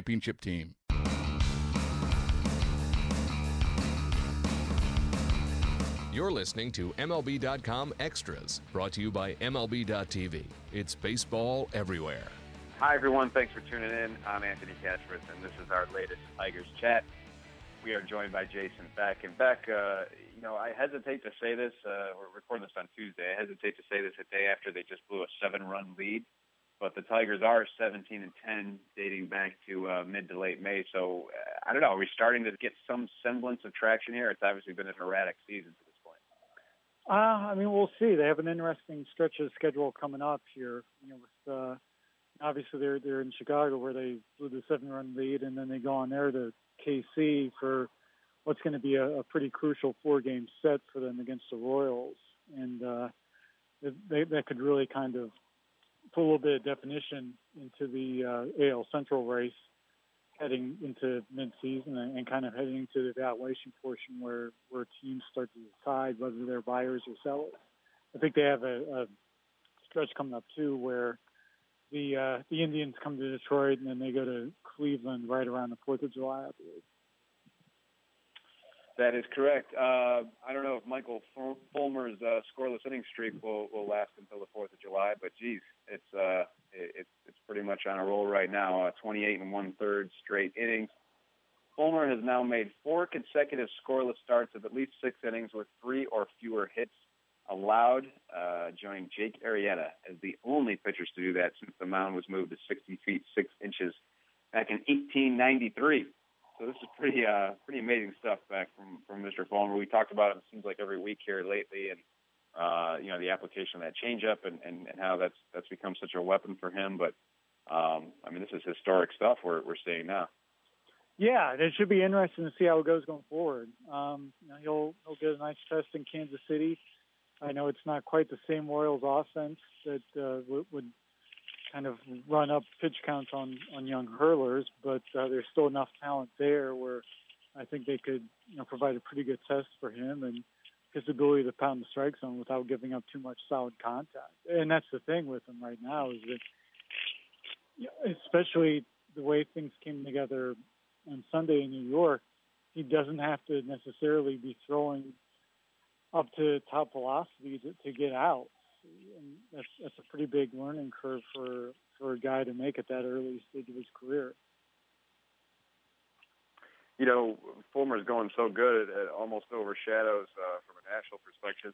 championship team. You're listening to MLB.com Extras, brought to you by MLB.tv. It's baseball everywhere. Hi, everyone. Thanks for tuning in. I'm Anthony Castrovince, and this is our latest Tigers chat. We are joined by Jason Beck. And Beck, uh, you know, I hesitate to say this. Uh, we're recording this on Tuesday. I hesitate to say this a day after they just blew a seven-run lead but the Tigers are 17 and 10 dating back to uh, mid to late May. So uh, I don't know. Are we starting to get some semblance of traction here? It's obviously been an erratic season to this point. Uh, I mean, we'll see. They have an interesting stretch of schedule coming up here. You know, with uh, obviously they're they're in Chicago where they blew the seven-run lead, and then they go on there to KC for what's going to be a, a pretty crucial four-game set for them against the Royals, and uh, they, that could really kind of put a little bit of definition into the uh, AL Central race heading into mid-season and, and kind of heading into the evaluation portion where, where teams start to decide whether they're buyers or sellers. I think they have a, a stretch coming up too where the uh, the Indians come to Detroit and then they go to Cleveland right around the Fourth of July, I believe. That is correct. Uh, I don't know if Michael Fulmer's uh, scoreless inning streak will, will last until the Fourth of July, but geez, it's uh, it, it's pretty much on a roll right now. Uh, 28 and one third straight innings. Fulmer has now made four consecutive scoreless starts of at least six innings with three or fewer hits allowed, uh, joining Jake Arrieta as the only pitchers to do that since the mound was moved to 60 feet 6 inches back in 1893. So this is pretty uh, pretty amazing stuff back from from Mr. Fulmer. We talked about it. It seems like every week here lately, and uh, you know the application of that changeup and, and and how that's that's become such a weapon for him. But um, I mean, this is historic stuff we're we're seeing now. Yeah, and it should be interesting to see how it goes going forward. Um, you know, he'll he'll get a nice test in Kansas City. I know it's not quite the same Royals offense that uh, would kind of run up pitch counts on on young hurlers, but uh, there's still enough talent there where I think they could you know provide a pretty good test for him and his ability to pound the strike zone without giving up too much solid contact. And that's the thing with him right now is that, especially the way things came together on Sunday in New York, he doesn't have to necessarily be throwing up to top velocity to, to get out and that's that's a pretty big learning curve for for a guy to make at that early stage of his career. You know, Fulmer's going so good, it, it almost overshadows uh, from a national perspective.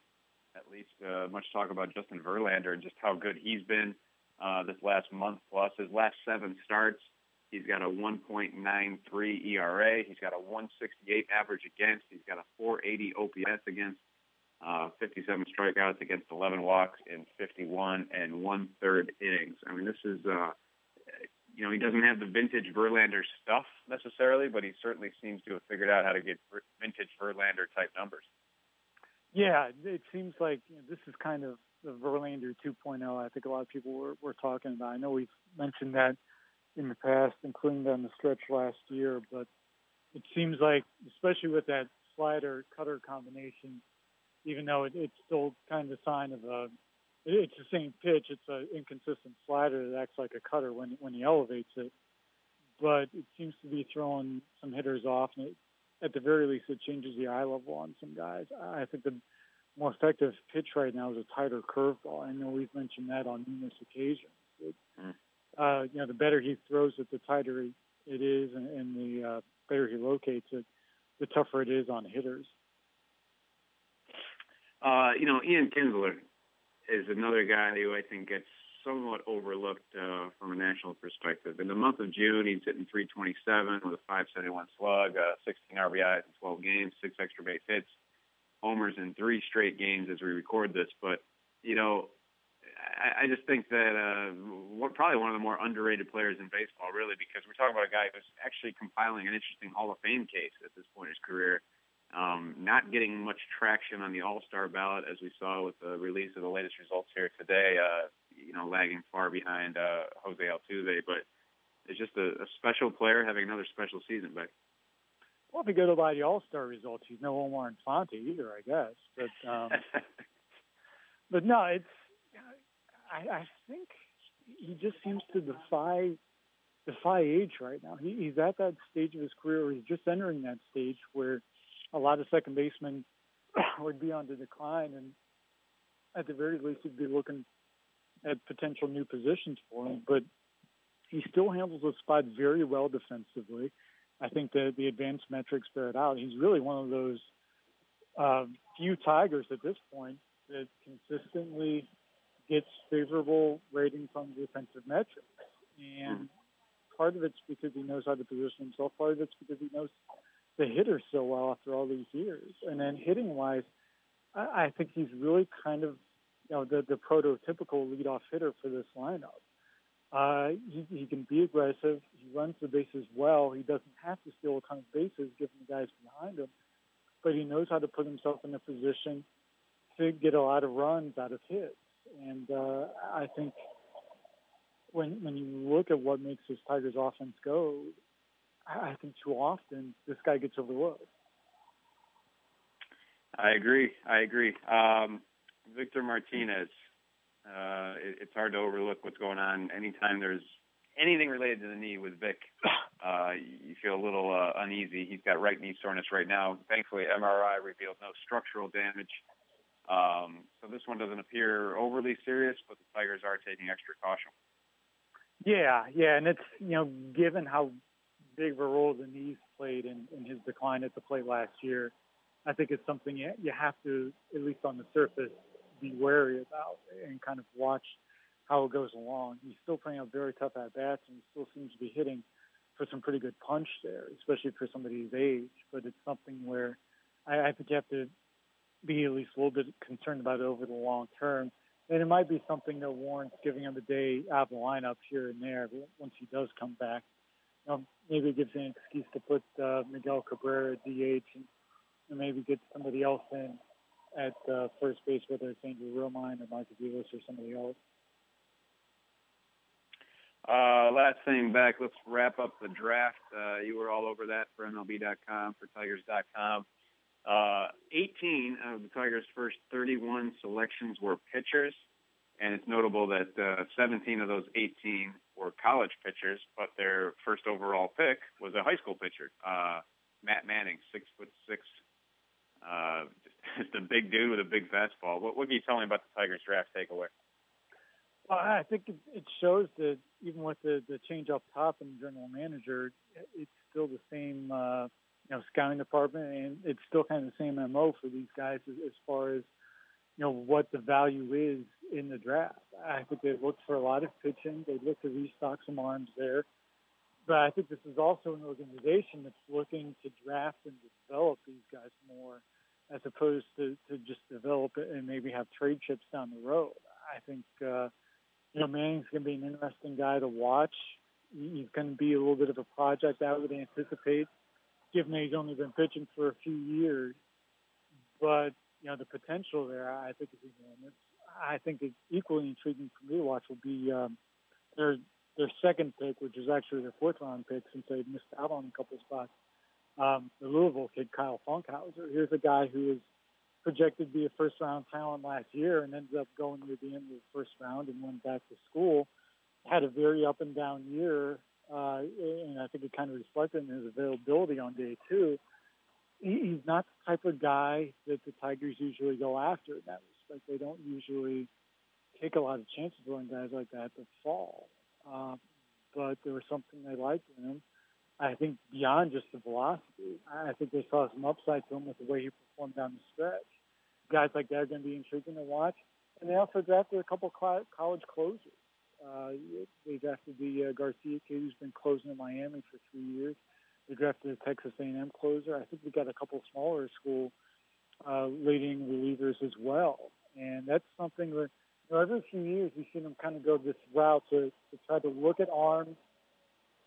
At least, uh, much talk about Justin Verlander and just how good he's been uh, this last month plus. His last seven starts, he's got a 1.93 ERA. He's got a 168 average against. He's got a 480 OPS against uh, 57 strikeouts against 11 walks in 51 and one third innings. I mean, this is, uh, you know, he doesn't have the vintage Verlander stuff necessarily, but he certainly seems to have figured out how to get vintage Verlander type numbers. Yeah, it seems like you know, this is kind of the Verlander 2.0. I think a lot of people were, were talking about. I know we've mentioned that in the past, including down the stretch last year, but it seems like, especially with that slider cutter combination, even though it, it's still kind of a sign of a it's the same pitch. It's an inconsistent slider that acts like a cutter when when he elevates it, but it seems to be throwing some hitters off, and it, at the very least, it changes the eye level on some guys. I think the more effective pitch right now is a tighter curveball. I know we've mentioned that on numerous occasions. It, mm. uh, you know, the better he throws it, the tighter it is, and, and the uh, better he locates it, the tougher it is on hitters. Uh, you know, Ian Kinsler is another guy who I think gets somewhat overlooked uh, from a national perspective. In the month of June, he's hitting 327 with a 571 slug, uh, 16 RBIs in 12 games, six extra base hits, homers in three straight games as we record this. But you know, I, just think that uh, probably one of the more underrated players in baseball, really, because we're talking about a guy who's actually compiling an interesting Hall of Fame case at this point in his career. Um, not getting much traction on the All Star ballot, as we saw with the release of the latest results here today. Uh, you know, lagging far behind uh, Jose Altuve, but it's just a, a special player having another special season. But well, if you go to by the All Star results, he's no Omar Infante either, I guess. But um, but no, it's I, I think he just seems to defy defy age right now. He, he's at that stage of his career, or he's just entering that stage where a lot of second basemen would be on the decline, and at the very least, he'd be looking at potential new positions for him. But he still handles the spot very well defensively. I think that the advanced metrics bear it out. He's really one of those uh, few Tigers at this point that consistently gets favorable ratings on defensive metrics. And part of it's because he knows how to position himself. Part of it's because he knows the hitter so well after all these years. And then hitting wise, I, I think he's really kind of you know the the prototypical leadoff hitter for this lineup. Uh, he, he can be aggressive. He runs the bases well. He doesn't have to steal a ton of bases given the guys behind him, but he knows how to put himself in a position to get a lot of runs out of hits. And uh, I think when when you look at what makes this Tigers offense go, I, think too often this guy gets overlooked. I agree. I agree. Um, Victor Martinez. Uh, it, it's hard to overlook what's going on. Anytime there's anything related to the knee with Vic, uh, you feel a little uh, uneasy. He's got right knee soreness right now. Thankfully, MRI revealed no structural damage. Um, so this one doesn't appear overly serious, but the Tigers are taking extra caution. Yeah, yeah, and it's you know given how big of a role the knees played in, in his decline at the plate last year, I think it's something you, you have to at least on the surface be wary about and kind of watch how it goes along. He's still playing up very tough at bats and he still seems to be hitting for some pretty good punch there, especially for somebody his age. But it's something where I, I think you have to be at least a little bit concerned about it over the long term. And it might be something that warrants giving him a day out of the lineup here and there once he does come back. Um, maybe it gives an excuse to put uh, Miguel Cabrera at DH and, and maybe get somebody else in at uh, first base, whether it's Andrew Romine or Mike Aviles or somebody else. Uh, last thing Beck, let's wrap up the draft. Uh, you were all over that for MLB.com, for Tigers.com. Uh, 18 of the Tigers' first 31 selections were pitchers, and it's notable that uh, 17 of those 18 were college pitchers, but their first overall pick was a high school pitcher, uh, Matt Manning, six foot six, uh, just a big dude with a big fastball. What, what can you tell me about the Tigers draft takeaway? Well, I think it, shows that even with the, the change up top and general manager, it's still the same, uh, you know, scouting department, and it's still kind of the same MO for these guys as, as far as, you know, what the value is in the draft. I think they looked for a lot of pitching. They looked to restock some arms there. But I think this is also an organization that's looking to draft and develop these guys more as opposed to, to just develop it and maybe have trade chips down the road. I think, uh, you know, Manning's going to be an interesting guy to watch. He's going to be a little bit of a project I would anticipate, given that he's only been pitching for a few years. Know, the potential there, I think, is enormous. I think it's equally intriguing for me to watch will be um, their their second pick, which is actually their fourth round pick since they missed out on a couple spots um, the Louisville kid Kyle Funkhouser. Here's a guy who was projected to be a first round talent last year and ended up going to the end of the first round and went back to school. Had a very up and down year, uh, and I think it kind of reflected in his availability on day two. He's not the type of guy that the Tigers usually go after in that respect. They don't usually take a lot of chances on guys like that to fall. Um, but there was something they liked in him. I think beyond just the velocity, I think they saw some upside to him with the way he performed down the stretch. Guys like that are going to be intriguing to watch. And they also drafted a couple college closers. Uh, they drafted the uh, Garcia kid who's been closing in Miami for three years. They drafted a Texas A&M closer. I think we got a couple smaller school uh, leading relievers as well, and that's something that you know, every few years we've seen them kind of go this route to, to try to look at arms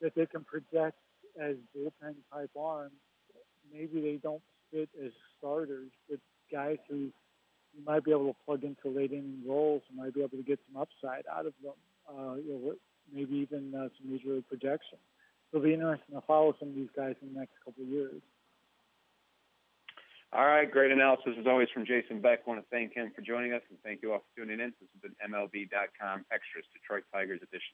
that they can project as bullpen type arms. Maybe they don't fit as starters, but guys who you might be able to plug into late inning roles and might be able to get some upside out of them. Uh, you know, maybe even uh, some major projection. It'll be interesting to follow some of these guys in the next couple of years. All right, great analysis as always from Jason Beck. Want to thank him for joining us and thank you all for tuning in. This has been MLB.com Extras Detroit Tigers edition.